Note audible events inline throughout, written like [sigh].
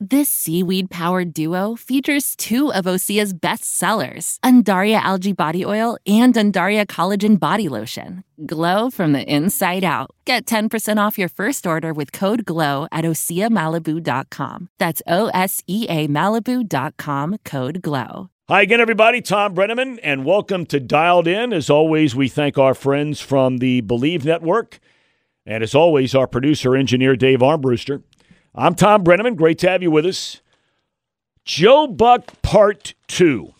This seaweed powered duo features two of Osea's best sellers, Undaria Algae Body Oil and Undaria Collagen Body Lotion. Glow from the inside out. Get 10% off your first order with code GLOW at OseaMalibu.com. That's O S E A Malibu.com code GLOW. Hi again, everybody. Tom Brenneman, and welcome to Dialed In. As always, we thank our friends from the Believe Network, and as always, our producer engineer Dave Armbruster. I'm Tom Brenneman. Great to have you with us. Joe Buck Part 2.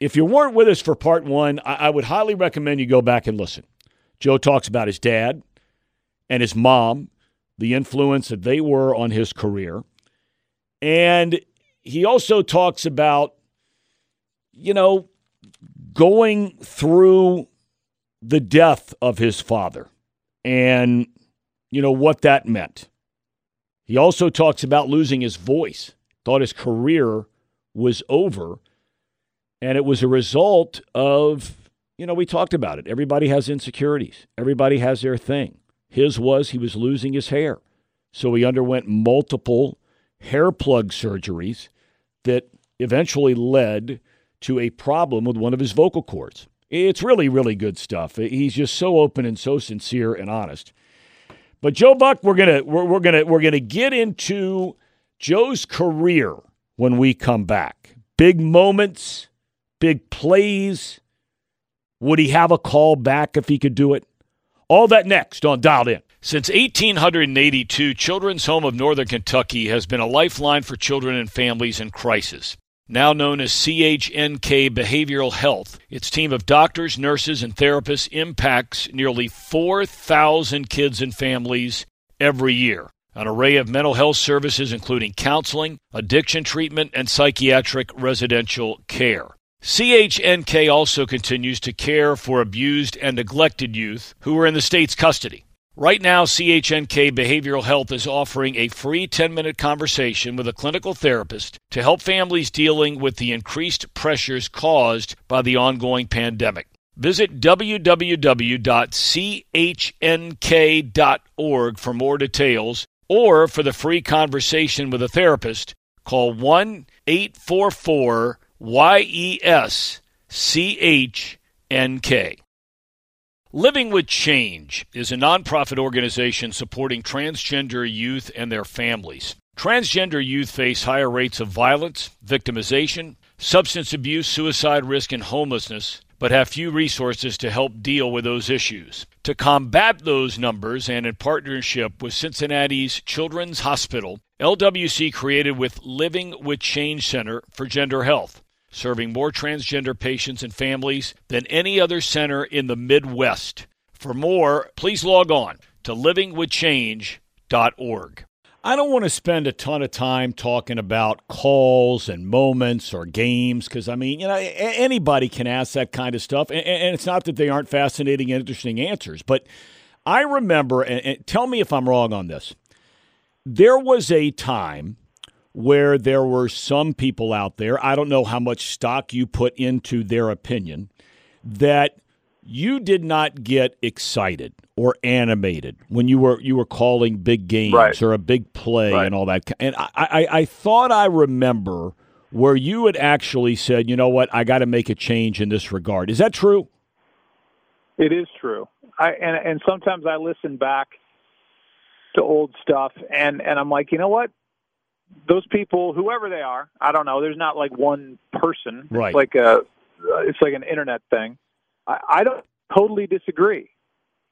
If you weren't with us for Part 1, I, I would highly recommend you go back and listen. Joe talks about his dad and his mom, the influence that they were on his career. And he also talks about, you know, going through the death of his father and, you know, what that meant. He also talks about losing his voice, thought his career was over. And it was a result of, you know, we talked about it. Everybody has insecurities, everybody has their thing. His was he was losing his hair. So he underwent multiple hair plug surgeries that eventually led to a problem with one of his vocal cords. It's really, really good stuff. He's just so open and so sincere and honest. But Joe Buck, we're gonna we're, we're gonna we're gonna get into Joe's career when we come back. Big moments, big plays. Would he have a call back if he could do it? All that next on Dialed In. Since 1882, Children's Home of Northern Kentucky has been a lifeline for children and families in crisis. Now known as CHNK Behavioral Health, its team of doctors, nurses, and therapists impacts nearly 4,000 kids and families every year. An array of mental health services, including counseling, addiction treatment, and psychiatric residential care. CHNK also continues to care for abused and neglected youth who are in the state's custody. Right now, CHNK Behavioral Health is offering a free 10 minute conversation with a clinical therapist to help families dealing with the increased pressures caused by the ongoing pandemic. Visit www.chnk.org for more details or for the free conversation with a therapist. Call 1 844 YES CHNK. Living with Change is a nonprofit organization supporting transgender youth and their families. Transgender youth face higher rates of violence, victimization, substance abuse, suicide risk, and homelessness, but have few resources to help deal with those issues. To combat those numbers and in partnership with Cincinnati's Children's Hospital, LWC created with Living with Change Center for Gender Health serving more transgender patients and families than any other center in the Midwest. For more, please log on to livingwithchange.org. I don't want to spend a ton of time talking about calls and moments or games because, I mean, you know, anybody can ask that kind of stuff. And it's not that they aren't fascinating and interesting answers, but I remember, and tell me if I'm wrong on this. There was a time where there were some people out there, I don't know how much stock you put into their opinion, that you did not get excited or animated when you were you were calling big games right. or a big play right. and all that. And I, I, I thought I remember where you had actually said, you know what, I got to make a change in this regard. Is that true? It is true. I and and sometimes I listen back to old stuff and and I'm like, you know what? Those people, whoever they are, I don't know. There's not like one person. Right. It's like a, it's like an internet thing. I, I don't totally disagree,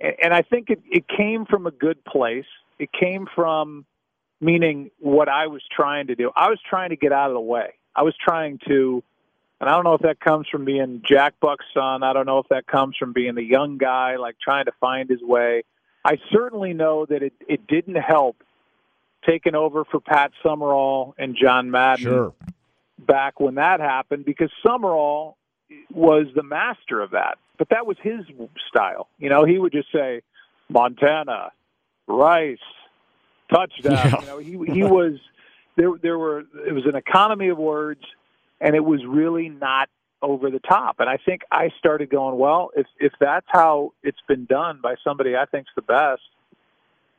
and, and I think it, it came from a good place. It came from meaning what I was trying to do. I was trying to get out of the way. I was trying to, and I don't know if that comes from being Jack Buck's son. I don't know if that comes from being the young guy, like trying to find his way. I certainly know that it, it didn't help taken over for Pat Summerall and John Madden sure. back when that happened because Summerall was the master of that. But that was his style. You know, he would just say Montana, Rice, touchdown. Yeah. You know, he he was there there were it was an economy of words and it was really not over the top. And I think I started going, well, if if that's how it's been done by somebody I think's the best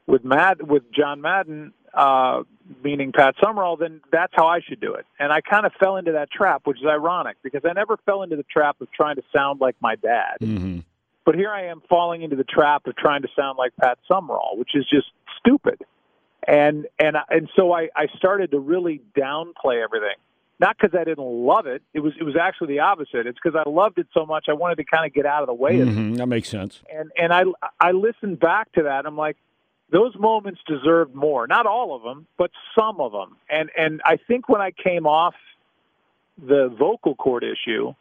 with Mad with John Madden, uh, meaning Pat Summerall, then that's how I should do it. And I kind of fell into that trap, which is ironic because I never fell into the trap of trying to sound like my dad. Mm-hmm. But here I am falling into the trap of trying to sound like Pat Summerall, which is just stupid. And and and so I, I started to really downplay everything not because I didn't love it. It was it was actually the opposite. It's because I loved it so much I wanted to kind of get out of the way mm-hmm. of it. That makes sense. And and I I listened back to that. I'm like, those moments deserved more. Not all of them, but some of them. And and I think when I came off the vocal cord issue,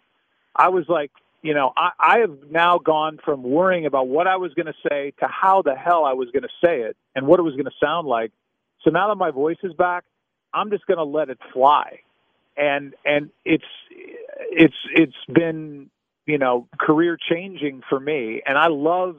I was like, you know, I, I have now gone from worrying about what I was going to say to how the hell I was going to say it and what it was going to sound like. So now that my voice is back, I'm just going to let it fly and and it's it's it's been you know career changing for me, and I love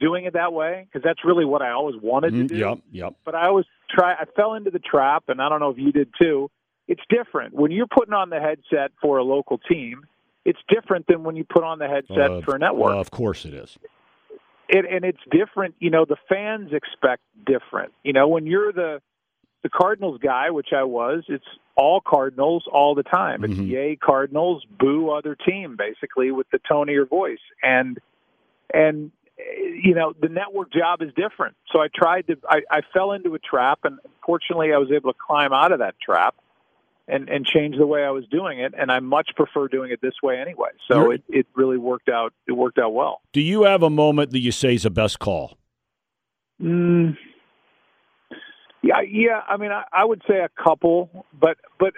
doing it that way because that's really what I always wanted to Mm, do. Yep, yep. But I always try. I fell into the trap, and I don't know if you did too. It's different when you're putting on the headset for a local team. It's different than when you put on the headset Uh, for a network. uh, of course it is. it, and it's different. You know, the fans expect different. You know, when you're the the Cardinals guy, which I was, it's all Cardinals all the time. It's Mhm. yay Cardinals, boo other team, basically with the tone of your voice. And and you know, the network job is different. So I tried to. I, I fell into a trap, and fortunately, I was able to climb out of that trap. And, and change the way I was doing it, and I much prefer doing it this way anyway. So You're- it, it really worked out. It worked out well. Do you have a moment that you say is a best call? Mm, yeah, yeah. I mean, I, I would say a couple, but but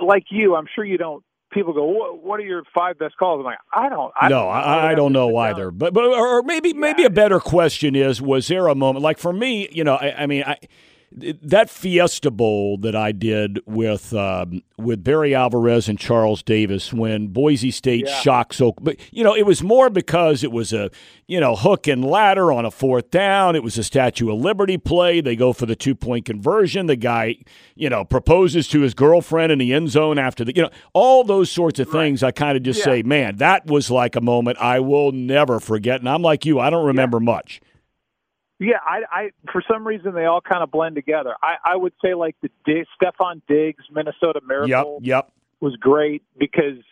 like you, I'm sure you don't. People go, what, what are your five best calls? I'm like, I don't. I no, don't I, I don't know either. But but or maybe maybe a better question is: Was there a moment like for me? You know, I, I mean, I that Fiesta Bowl that I did with um, with Barry Alvarez and Charles Davis when Boise State Yeah. shocked so, but you know, it was more because it was a you know hook and ladder on a fourth down. It was a Statue of Liberty play. They go for the two point conversion. The guy you know proposes to his girlfriend in the end zone after the you know all those sorts of things. I kind of just Yeah. say, man, that was like a moment I will never forget. And I'm like you, I don't remember much. Yeah, I, I for some reason they all kind of blend together. I, I would say like the Dig, Stefon Diggs Minnesota Yep, Miracle yep. was great because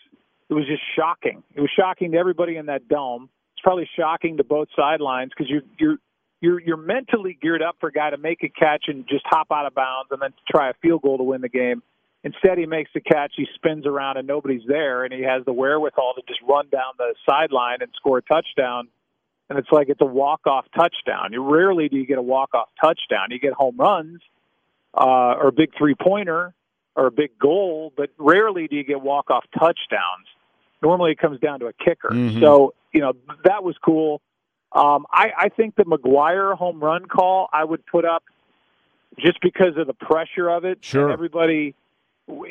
it was just shocking. It was shocking to everybody in that dome. It's probably shocking to both sidelines because you're you're you're you're mentally geared up for a guy to make a catch and just hop out of bounds and then try a field goal to win the game. Instead, he makes the catch, he spins around and nobody's there, and he has the wherewithal to just run down the sideline and score a touchdown. And it's like it's a walk-off touchdown. You rarely do you get a walk-off touchdown. You get home runs uh, or a big three-pointer or a big goal, but rarely do you get walk-off touchdowns. Normally, it comes down to a kicker. Mhm. So you know that was cool. Um, I, I think the McGwire home run call I would put up just because of the pressure of it. Sure. And everybody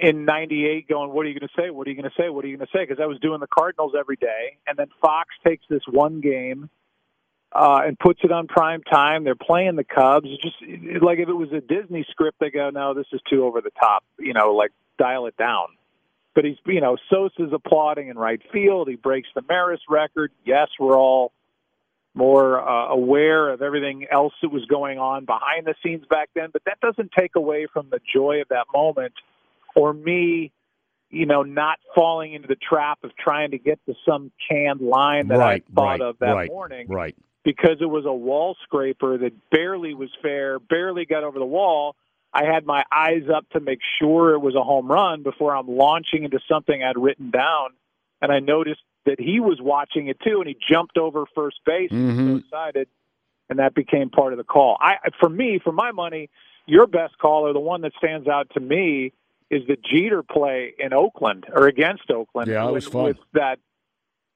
in '98 going, "What are you going to say? What are you going to say? What are you going to say?" Because I was doing the Cardinals every day, and then Fox takes this one game uh, and puts it on prime time. They're playing the Cubs. It's just like if it was a Disney script, they go, "No, this is too over the top." You know, like dial it down. But he's, you know, Sosa's applauding in right field. He breaks the Maris record. Yes, we're all more uh, aware of everything else that was going on behind the scenes back then, but that doesn't take away from the joy of that moment or me, you know, not falling into the trap of trying to get to some canned line that right, I thought right, of that right, morning Right. Because it was a wall scraper that barely was fair, barely got over the wall. I had my eyes up to make sure it was a home run before I'm launching into something I'd written down. And I noticed that he was watching it too, and he jumped over first base. Was Mhm. so excited, and that became part of the call. I, for me, for my money, your best call or the one that stands out to me is the Jeter play in Oakland or against Oakland. Yeah, it was with, fun. with that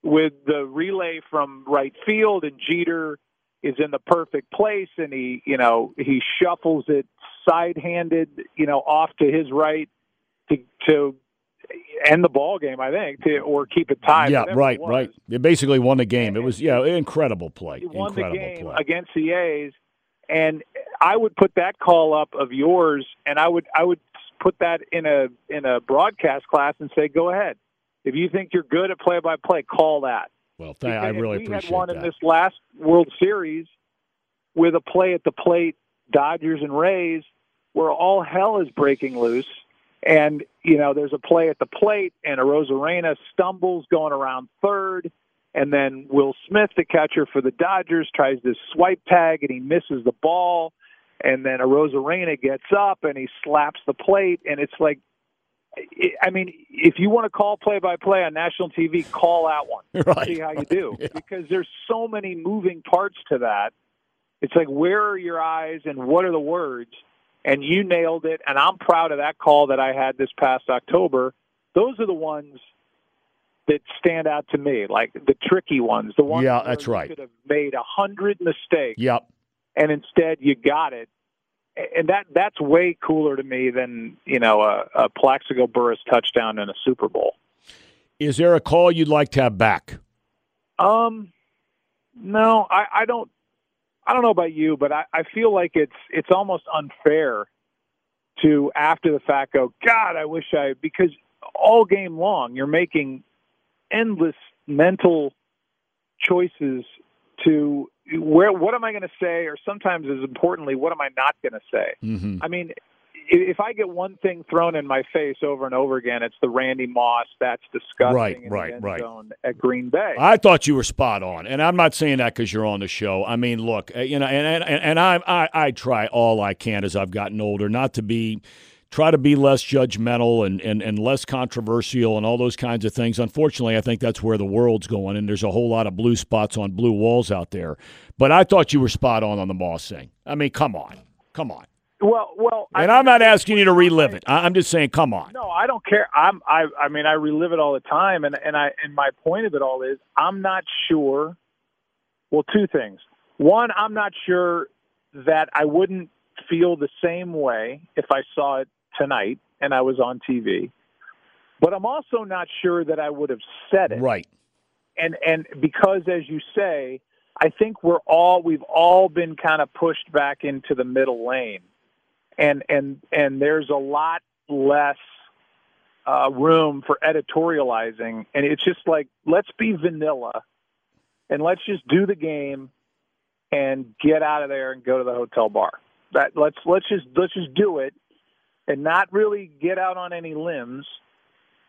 with the relay from right field and Jeter is in the perfect place and he you know he shuffles it side handed you know off to his right to to end the ball game I think to or keep it tied yeah, it right, right. They basically won the game. It was yeah, incredible play. He won the incredible game play. against the A's, and I would put that call up of yours, and I would I would put that in a in a broadcast class and say, "Go ahead. If you think you're good at play by play, call that." Well, th- I really we appreciate that. We had one that. in this last World Series with a play at the plate, Dodgers and Rays, where all hell is breaking loose. And, you know, there's a play at the plate, and Arozarena stumbles going around third. And then Will Smith, the catcher for the Dodgers, tries this swipe tag, and he misses the ball. And then Arozarena gets up, and he slaps the plate. And it's like, I mean, if you want to call play by play on national TV, call that one. [laughs] Right. See how you do. [laughs] Yeah. Because there's so many moving parts to that. It's like, where are your eyes and what are the words? And you nailed it. And I'm proud of that call that I had this past October. Those are the ones that stand out to me, like the tricky ones, the ones Yeah, that's you right. could have made a hundred mistakes Yep. and instead you got it. And that that's way cooler to me than you know a, a Plaxico Burress touchdown in a Super Bowl. Is there a call you'd like to have back? Um, no, I, I don't. I don't know about you, but I, I feel like it's it's almost unfair to after the fact go, God, I wish I because all game long you're making endless mental choices to where what am I going to say, or sometimes as importantly, what am I not going to say? Mm-hmm. I mean, if I get one thing thrown in my face over and over again, it's the Randy Moss. That's disgusting. Right, right, right. At Green Bay. I thought you were spot on, and I'm not saying that because you're on the show. I mean, look, uh, you know, and and, and I, I I try all I can as I've gotten older not to be try to be less judgmental and, and, and less controversial and all those kinds of things. Unfortunately, I think that's where the world's going, and there's a whole lot of blue spots on blue walls out there. But I thought you were spot on on the Moss thing. I mean, come on, come on. well, well, And I'm not asking you to relive it. I- I'm just saying, come on. No, I don't care. I'm I I mean I relive it all the time and and I and my point of it all is I'm not sure well two things. One, I'm not sure that I wouldn't feel the same way if I saw it tonight and I was on TV. But I'm also not sure that I would have said it. Right. And and because as you say, I think we're all we've all been kind of pushed back into the middle lane. And and and there's a lot less uh, room for editorializing, and it's just like let's be vanilla, and let's just do the game, and get out of there and go to the hotel bar. That let's let's just let's just do it, and not really get out on any limbs.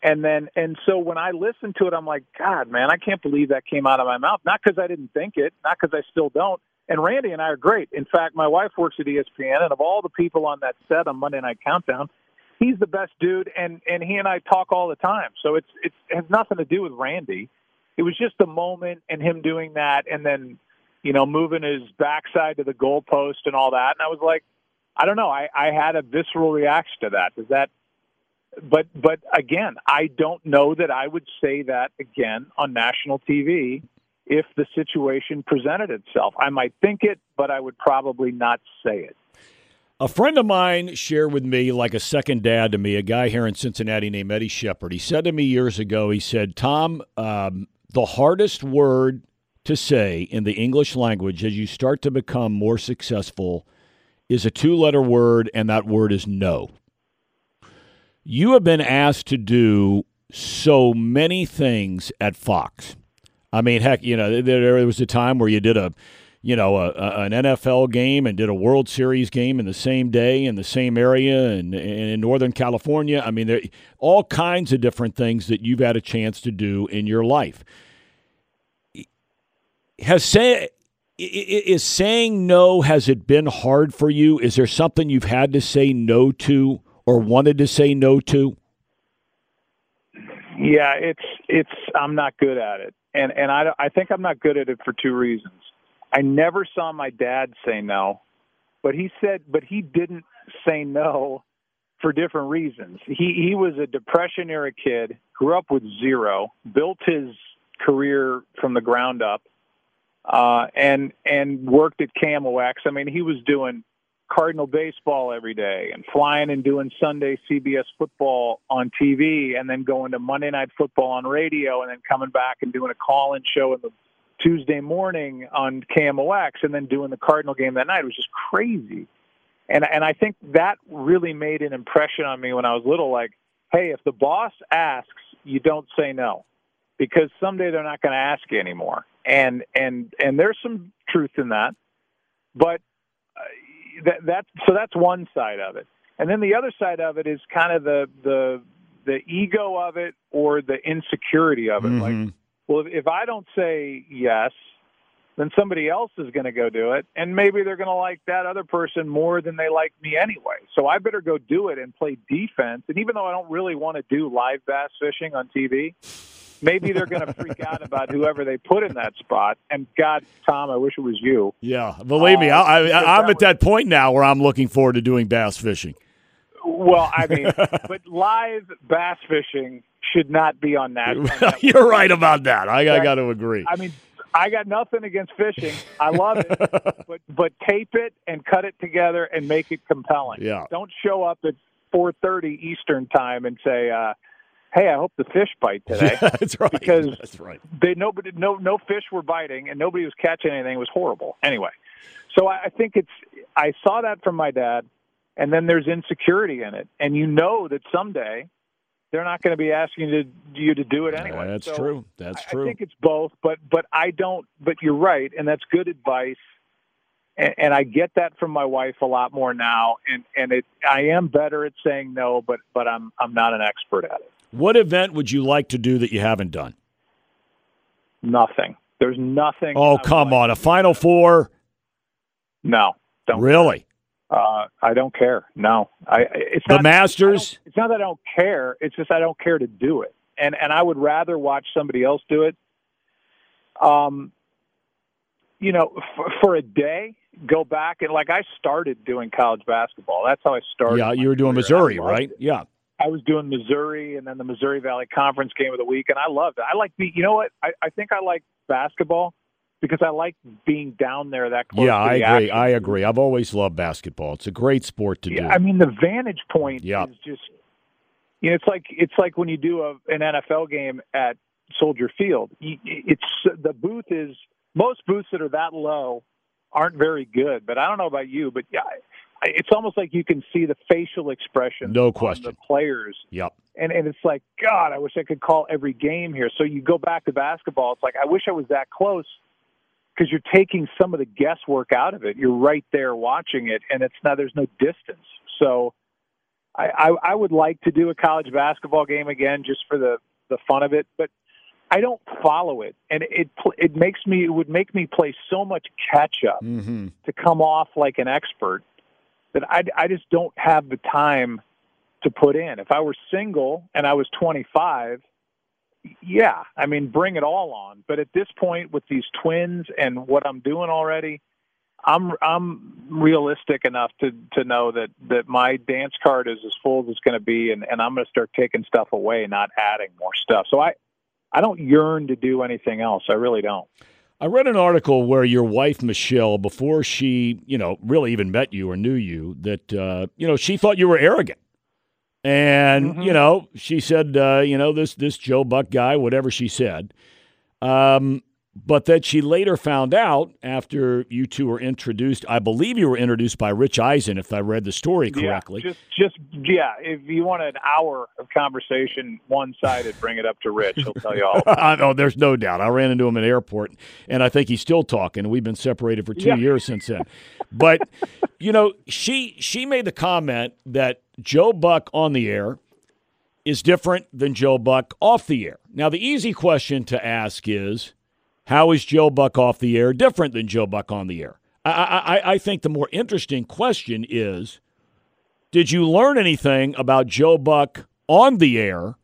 And then and so when I listen to it, I'm like, God, man, I can't believe that came out of my mouth. Not because I didn't think it, not because I still don't. And Randy and I are great. In fact, my wife works at ESPN, and of all the people on that set on Monday Night Countdown, he's the best dude, and and he and I talk all the time. So it's it's it has nothing to do with Randy. It was just the moment and him doing that, and then you know moving his backside to the goalpost and all that. And I was like, I don't know. I I had a visceral reaction to that. That? But but again, I don't know that I would say that again on national TV if the situation presented itself. I might think it, but I would probably not say it. A friend of mine shared with me, like a second dad to me, a guy here in Cincinnati named Eddie Shepard. He said to me years ago, he said, Tom, um, the hardest word to say in the English language as you start to become more successful is a two letter word, and that word is no. You have been asked to do so many things at Fox. I mean, heck, you know, there, was a time where you did a, you know, a, a, an NFL game and did a World Series game in the same day in the same area and, and in Northern California. I mean, there all kinds of different things that you've had a chance to do in your life. Has say is saying no? Has it been hard for you? Is there something you've had to say no to or wanted to say no to? Yeah, it's it's I'm not good at it, and and I I think I'm not good at it for two reasons. I never saw my dad say no, but he said, but he didn't say no for different reasons. He he was a depression era kid, grew up with zero, built his career from the ground up, uh, and and worked at KMOX. I mean, he was doing Cardinal baseball every day and flying and doing Sunday CBS football on TV and then going to Monday night football on radio and then coming back and doing a call-in show in the Tuesday morning on KMOX and then doing the Cardinal game that night. It was just crazy. And and I think that really made an impression on me when I was little. Like, hey, if the boss asks, you don't say no, because someday they're not going to ask you anymore. And and and there's some truth in that, but uh, that that so that's one side of it. And then the other side of it is kind of the the the ego of it or the insecurity of it. Mm-hmm. Like, well, if, if I don't say yes, then somebody else is going to go do it, and maybe they're going to like that other person more than they like me anyway. So I better go do it and play defense. And even though I don't really want to do live bass fishing on TV, maybe they're going to freak out about whoever they put in that spot. And God, Tom, I wish it was you. Yeah, believe me, Uh, I, I, I'm that at that point now where I'm looking forward to doing bass fishing. Well, I mean, [laughs] but live bass fishing should not be on that. [laughs] on that [laughs] You're right about that. I, I got to agree. I mean, I got nothing against fishing. I love it, but but tape it and cut it together and make it compelling. Yeah. Don't show up at 4:30 Eastern time and say, uh, "Hey, I hope the fish bite [laughs] today." Yeah, that's right. Because- that's right. they nobody no no fish were biting and nobody was catching anything. It was horrible. Anyway, so I, I think it's I saw that from my dad, and then there's insecurity in it, and you know that someday they're not going to be asking you to, you to do it anyway. That's So true. That's I- true. I think it's both, but but I don't. But you're right, and that's good advice. And, and I get that from my wife a lot more now, and and it I am better at saying no, but but I'm I'm not an expert at it. What event would you like to do that you haven't done? Nothing. There's nothing. Oh, come like on. A. Final Four? No, don't. Really? Uh, I don't care. No, I. It's The not, Masters? It's not that I don't care. It's just I don't care to do it, and and I would rather watch somebody else do it. Um, you know, for, for a day, go back and like I started doing college basketball. That's how I started. Yeah, you were doing. Missouri, right? Yeah. I was doing Missouri and then the Missouri Valley Conference game of the week, and I loved it. I like the. You know what? I, I think I like basketball because I like being down there that close. Yeah, I agree. action. I agree. I've always loved basketball. It's a great sport to Yeah, do. I mean the vantage point Yeah. is just you know it's like it's like when you do a, an NFL game at Soldier Field. It's the booth is most booths that are that low aren't very good. But I don't know about you, but it's almost like you can see the facial expression. No question. the players, Yep. and and it's like God, I wish I could call every game here. So you go back to basketball. It's like I wish I was that close because you're taking some of the guesswork out of it. You're right there watching it, and it's now there's no distance. So I, I, I would like to do a college basketball game again just for the the fun of it, but I don't follow it, and it it makes me it would make me play so much catch up hmm to come off like an expert that I, I just don't have the time to put in. If I were single and I was 25, yeah, I mean, bring it all on. But at this point, with these twins and what I'm doing already, I'm I'm realistic enough to to know that that my dance card is as full as it's going to be, and and I'm going to start taking stuff away, not adding more stuff. So I I don't yearn to do anything else. I really don't. I read an article where your wife Michelle, before she, you know, really even met you or knew you, that uh, you know she thought you were arrogant, and Mhm. you know she said, uh, you know, this this Joe Buck guy, whatever she said, um, but that she later found out after you two were introduced. I believe you were introduced by Rich Eisen, if I read the story correctly. Yeah, just, just yeah. If you want an hour of conversation, one sided, bring it up to Rich. He'll tell you all. [laughs] I know, there's no doubt. I ran into him at the airport, and I think he's still talking. We've been separated for two Yeah. years since then. But you know, she she made the comment that Joe Buck on the air is different than Joe Buck off the air. Now, the easy question to ask is, how is Joe Buck off the air different than Joe Buck on the air? I, I, I think the more interesting question is, did you learn anything about Joe Buck on the air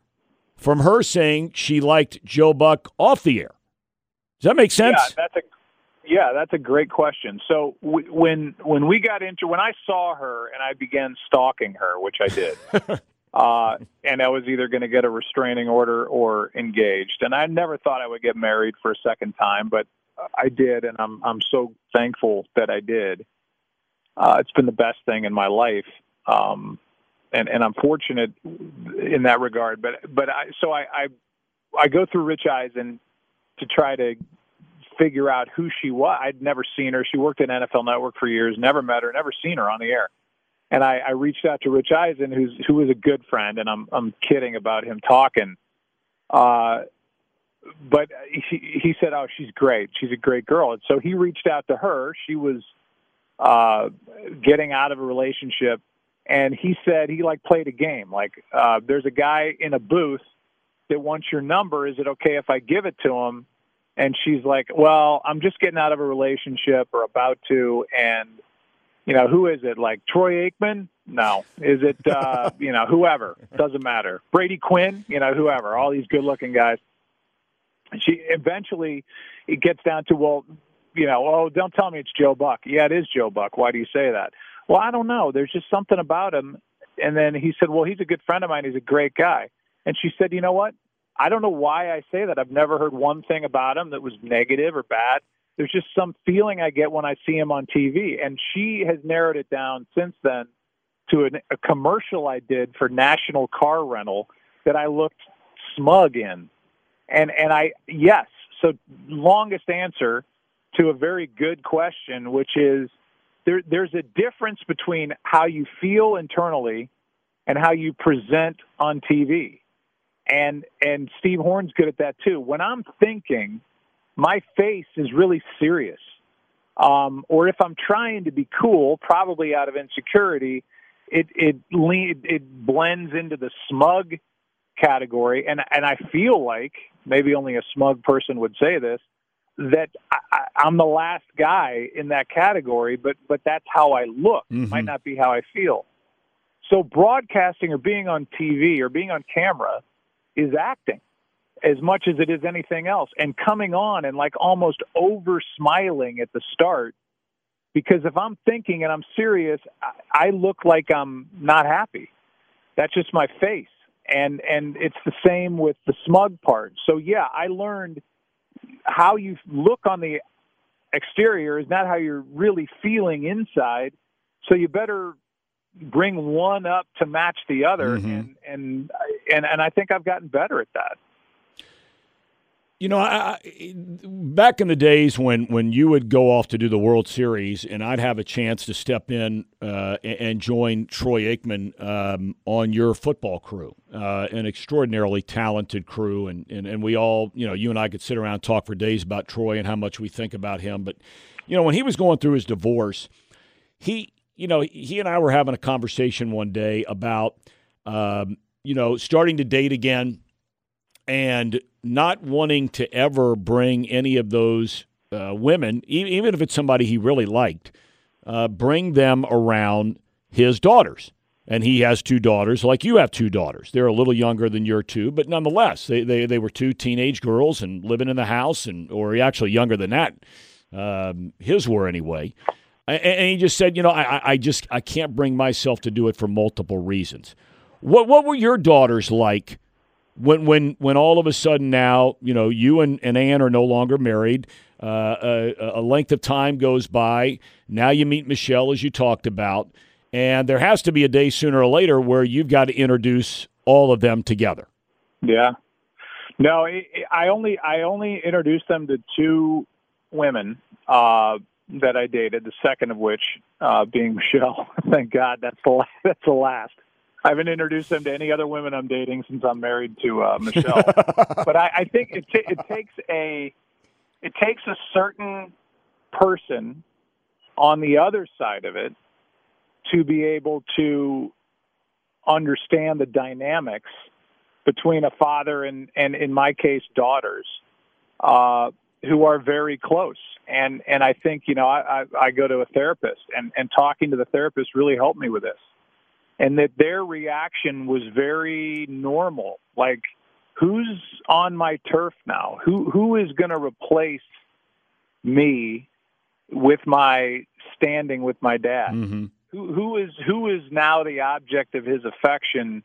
from her saying she liked Joe Buck off the air? Does that make sense? Yeah, that's a yeah, that's a great question. So w- when when we got into when I saw her and I began stalking her, which I did, [laughs] uh, and I was either going to get a restraining order or engaged, and I never thought I would get married for a second time, but I did, and I'm I'm so thankful that I did. Uh, it's been the best thing in my life, um, and and I'm fortunate in that regard. But but I so I I, I go through Rich Eisen to try to figure out who she was. I'd never seen her. She worked at NFL Network for years, never met her, never seen her on the air. And I, I reached out to Rich Eisen, who's who is a good friend, and I'm I'm kidding about him talking. Uh, but he, he said, "Oh, she's great. She's a great girl." And so he reached out to her. She was uh, getting out of a relationship, and he said he like played a game. Like uh, there's a guy in a booth that wants your number. Is it okay if I give it to him? And she's like, "Well, I'm just getting out of a relationship or about to, and." You know, who is it? Like Troy Aikman? No. Is it, uh, [laughs] you know, whoever? Doesn't matter. Brady Quinn? You know, whoever. All these good looking guys. And she eventually, it gets down to, well, you know, oh, don't tell me it's Joe Buck. Yeah, it is Joe Buck. Why do you say that? Well, I don't know. There's just something about him. And then he said, well, he's a good friend of mine. He's a great guy. And she said, you know what? I don't know why I say that. I've never heard one thing about him that was negative or bad there's just some feeling I get when I see him on TV. And she has narrowed it down since then to an, a commercial I did for National Car Rental that I looked smug in. And and I yes, so longest answer to a very good question, which is there there's a difference between how you feel internally and how you present on TV. And and Steve Horn's good at that too. When I'm thinking my face is really serious. Um, or if I'm trying to be cool, probably out of insecurity, it it it blends into the smug category, and and I feel like maybe only a smug person would say this that I, I'm the last guy in that category, but but that's how I look. Mm-hmm. Might not be how I feel. So broadcasting or being on TV or being on camera is acting as much as it is anything else. And coming on and like almost over smiling at the start because if i'm thinking and i'm serious i look like i'm not happy. That's just my face. And and it's the same with the smug part. So yeah i learned how you look on the exterior is not how you're really feeling inside. So you better bring one up to match the other. Mm-hmm. and and and and I think I've gotten better at that. You know, I, back in the days when, when you would go off to do the World Series, and I'd have a chance to step in uh, and join Troy Aikman um, on your football crew, uh, an extraordinarily talented crew, and, and and we all, you know, you and I could sit around and talk for days about Troy and how much we think about him. But you know, when he was going through his divorce, he, you know, he and I were having a conversation one day about, um, you know, starting to date again and not wanting to ever bring any of those uh, women, even if it's somebody he really liked, uh, bring them around his daughters. And he has two daughters, like you have two daughters. They're a little younger than your two, but nonetheless, they, they, they were two teenage girls and living in the house, and or actually younger than that. Um, his were anyway. And, and he just said, you know, I, I just I can't bring myself to do it for multiple reasons. What what were your daughters like when when when all of a sudden now you know you and, and Ann are no longer married, uh, a, a, length of time goes by. Now you meet Michelle as you talked about, and there has to be a day sooner or later where you've got to introduce all of them together. Yeah. No, I only I only introduced them to two women uh, that I dated. The second of which uh, being [laughs] Michelle. Thank God that's the that's the last. I haven't introduced them to any other women I'm dating since I'm married to uh, [laughs] Michelle. but I, I think it, t- it takes a it takes a certain person on the other side of it to be able to understand the dynamics between a father and, and in my case, daughters, uh, who are very close. And, and I think, you know, I, I, I go to a therapist and, and talking to the therapist really helped me with this and that their reaction was very normal. Like, who's on my turf now? Who who is going to replace me with my standing with my dad? Mm-hmm. Who who is who is now the object of his affection?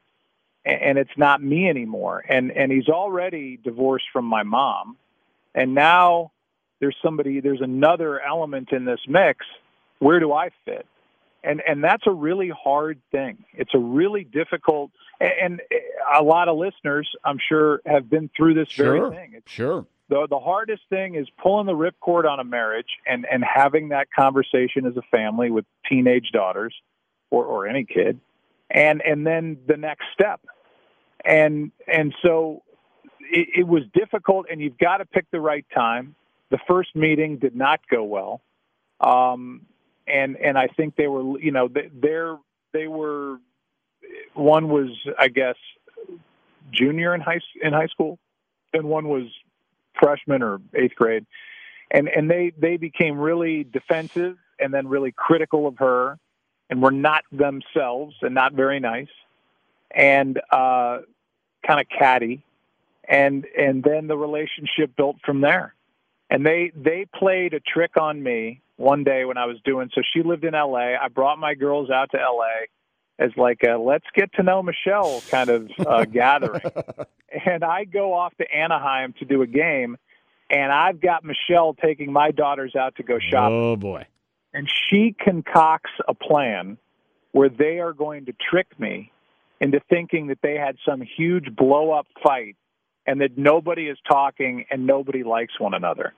And it's not me anymore. And and he's already divorced from my mom, and now there's somebody. There's another element in this mix. Where do I fit? And and that's a really hard thing. It's a really difficult, and, a lot of listeners, I'm sure, have been through this sure, very thing. It's, sure. The the hardest thing is pulling the ripcord on a marriage and and having that conversation as a family with teenage daughters, or or any kid, and and then the next step, and and so it, it was difficult, and you've got to pick the right time. The first meeting did not go well, um, and and I think they were you know they're they were one was I guess junior in high in high school, and one was freshman or eighth grade, and and they they became really defensive and then really critical of her, and were not themselves and not very nice, and uh, kind of catty, and and then the relationship built from there, and they they played a trick on me one day when I was doing so. She lived in L.A. I brought my girls out to L.A as like a let's get to know Michelle kind of uh, [laughs] gathering. And I go off to Anaheim to do a game, and I've got Michelle taking my daughters out to go shopping. Oh boy! And she concocts a plan where they are going to trick me into thinking that they had some huge blow up fight and that nobody is talking and nobody likes one another.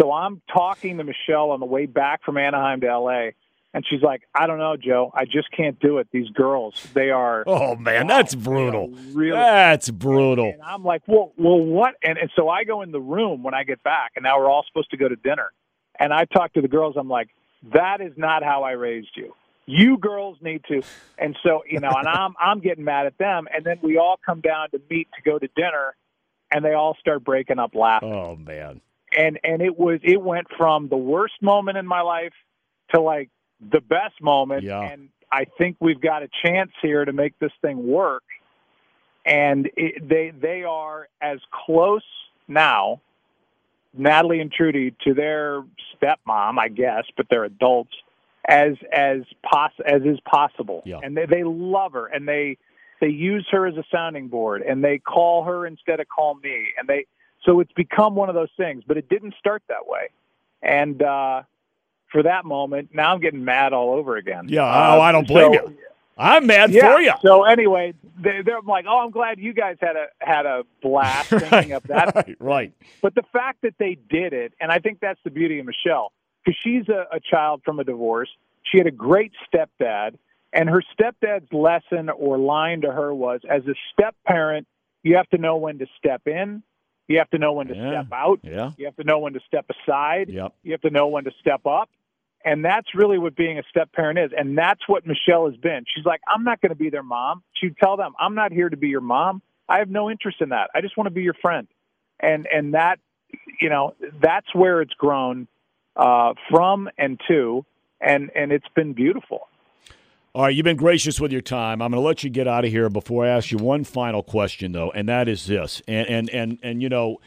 So I'm talking to Michelle on the way back from Anaheim to LA and she's like, I don't know, Joe. I just can't do it. These girls, they are. Oh man, wow, that's brutal. Really, that's brutal. And I'm like, well, well, what? And and so I go in the room when I get back, and now we're all supposed to go to dinner. And I talk to the girls. I'm like, that is not how I raised you. You girls need to. And so you know, and I'm I'm getting mad at them. And then we all come down to meet to go to dinner, and they all start breaking up laughing. Oh man. And and it was it went from the worst moment in my life to like the best moment. Yeah. And I think we've got a chance here to make this thing work. And it, they they are as close now, Natalie and Trudy, to their stepmom, I guess, but they're adults, as as pos as is possible. Yeah. And they, they love her, and they they use her as a sounding board, and they call her instead of call me, and they so it's become one of those things. But it didn't start that way, and uh, for that moment. Now I'm getting mad all over again. Yeah, uh, oh, I don't blame so, you. I'm mad yeah, for you. So anyway, they, are like, "Oh, I'm glad you guys had a had a blast [laughs] thinking of that." right, right. But the fact that they did it, and I think that's the beauty of Michelle, because she's a, a child from a divorce. She had a great stepdad, and her stepdad's lesson or line to her was, as a step parent, you have to know when to step in, you have to know when to yeah. step out, yeah. you have to know when to step aside, yep. you have to know when to step up and that's really what being a step parent is. And that's what Michelle has been. She's like, I'm not going to be their mom. She'd tell them, I'm not here to be your mom. I have no interest in that. I just want to be your friend. And, and that, you know, that's where it's grown uh, from and to, and, and it's been beautiful. All right, you've been gracious with your time. I'm going to let you get out of here before I ask you one final question, though, and that is this. And and and and you know,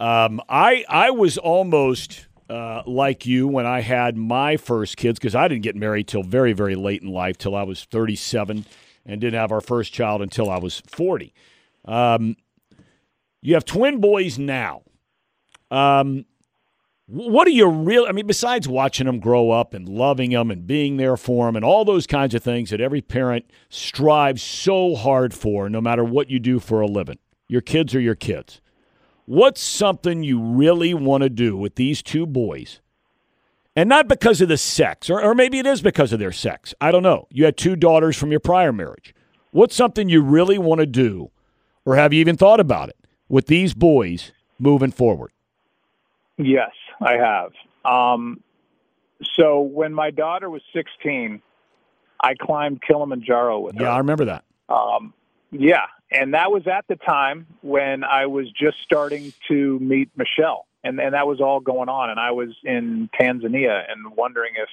um, I I was almost uh, like you when I had my first kids because I didn't get married till very, very late in life, till I was 37, and didn't have our first child until I was 40. Um, you have twin boys now. Um, what are you real? I mean, besides watching them grow up and loving them and being there for them and all those kinds of things that every parent strives so hard for, no matter what you do for a living, your kids are your kids. What's something you really want to do with these two boys? And not because of the sex, or, or maybe it is because of their sex. I don't know. You had two daughters from your prior marriage. What's something you really want to do, or have you even thought about it, with these boys moving forward? Yes, I have. Um, so when my daughter was 16, I climbed Kilimanjaro with her. Yeah, I remember that. Um, yeah, and that was at the time when I was just starting to meet Michelle, and and that was all going on, and I was in Tanzania and wondering if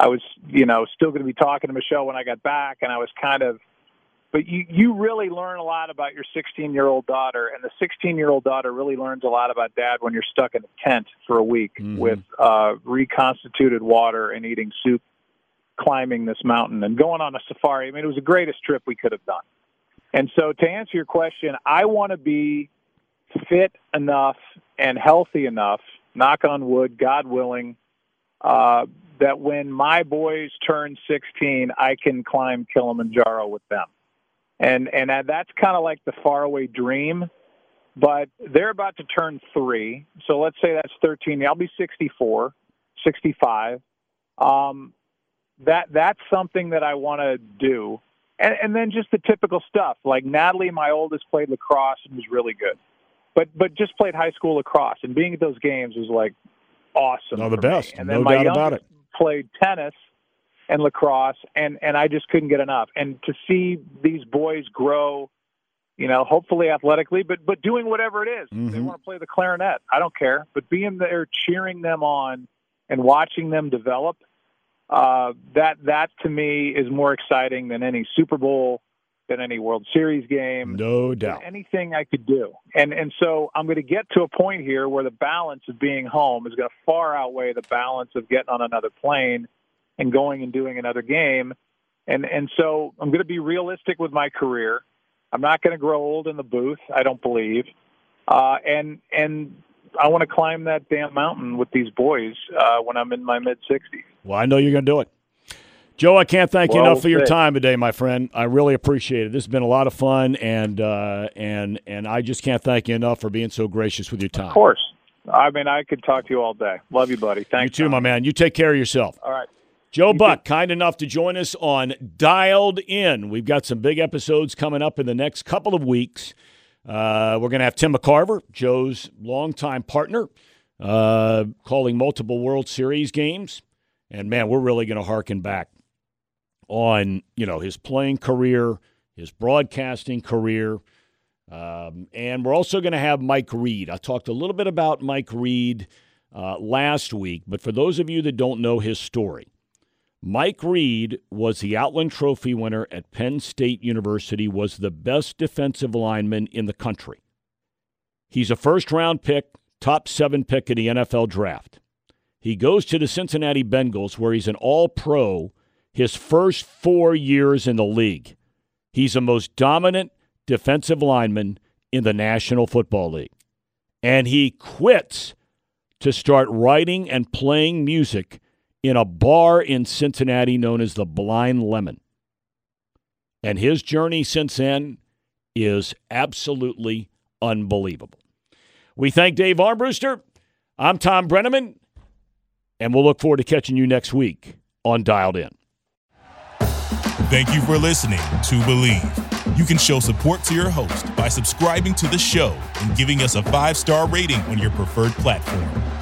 I was, you know, still going to be talking to Michelle when I got back, and I was kind of. But you you really learn a lot about your 16 year old daughter, and the 16 year old daughter really learns a lot about dad when you're stuck in a tent for a week mm-hmm. with uh, reconstituted water and eating soup, climbing this mountain and going on a safari. I mean, it was the greatest trip we could have done. And so, to answer your question, I want to be fit enough and healthy enough, knock on wood, God willing, uh, that when my boys turn 16, I can climb Kilimanjaro with them. And and that's kind of like the faraway dream, but they're about to turn three. So let's say that's 13. I'll be 64, 65. Um, that that's something that I want to do. And, and then just the typical stuff like Natalie, my oldest, played lacrosse and was really good, but but just played high school lacrosse and being at those games was like awesome. No, the best. Me. And then no my doubt about it. Played tennis and lacrosse, and and I just couldn't get enough. And to see these boys grow, you know, hopefully athletically, but but doing whatever it is. Mm-hmm. They want to play the clarinet. I don't care, but being there, cheering them on, and watching them develop. Uh, that that to me is more exciting than any Super Bowl, than any World Series game. No doubt. Anything I could do, and and so I'm going to get to a point here where the balance of being home is going to far outweigh the balance of getting on another plane and going and doing another game. And and so I'm going to be realistic with my career. I'm not going to grow old in the booth. I don't believe. Uh, and and I want to climb that damn mountain with these boys uh, when I'm in my mid 60s. Well, I know you're going to do it. Joe, I can't thank well, you enough for your time today, my friend. I really appreciate it. This has been a lot of fun, and uh, and and I just can't thank you enough for being so gracious with your time. Of course. I mean, I could talk to you all day. Love you, buddy. Thanks. You too, Thom. my man. You take care of yourself. All right. Joe Buck, kind enough to join us on Dialed In. We've got some big episodes coming up in the next couple of weeks. Uh, we're going to have Tim McCarver, Joe's longtime partner, uh, calling multiple World Series games. And man, we're really going to harken back on you know his playing career, his broadcasting career, um, and we're also going to have Mike Reid. I talked a little bit about Mike Reid uh, last week, but for those of you that don't know his story, Mike Reid was the Outland Trophy winner at Penn State University, was the best defensive lineman in the country. He's a first round pick, top seven pick in the NFL draft. He goes to the Cincinnati Bengals, where he's an all pro his first four years in the league. He's the most dominant defensive lineman in the National Football League. And he quits to start writing and playing music in a bar in Cincinnati known as the Blind Lemon. And his journey since then is absolutely unbelievable. We thank Dave Armbruster. I'm Thom Brennaman, and we'll look forward to catching you next week on Dialed In. Thank you for listening to Bleav. You can show support to your host by subscribing to the show and giving us a five star rating on your preferred platform.